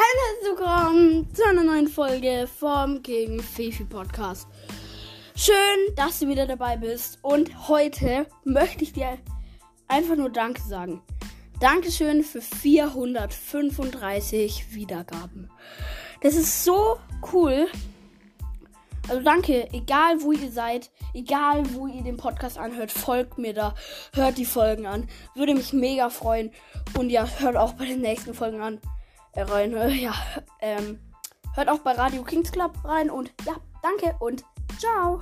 herzlich willkommen zu einer neuen Folge vom King Fifi Podcast. Schön, dass du wieder dabei bist und heute möchte ich dir einfach nur Danke sagen. Dankeschön für 435 Wiedergaben. Das ist so cool. Also danke, egal wo ihr seid, egal wo ihr den Podcast anhört, folgt mir da, hört die Folgen an. Würde mich mega freuen. Und ja, hört auch bei den nächsten Folgen an rein. Ja, ähm, hört auch bei Radio Kings Club rein und ja, danke und ciao.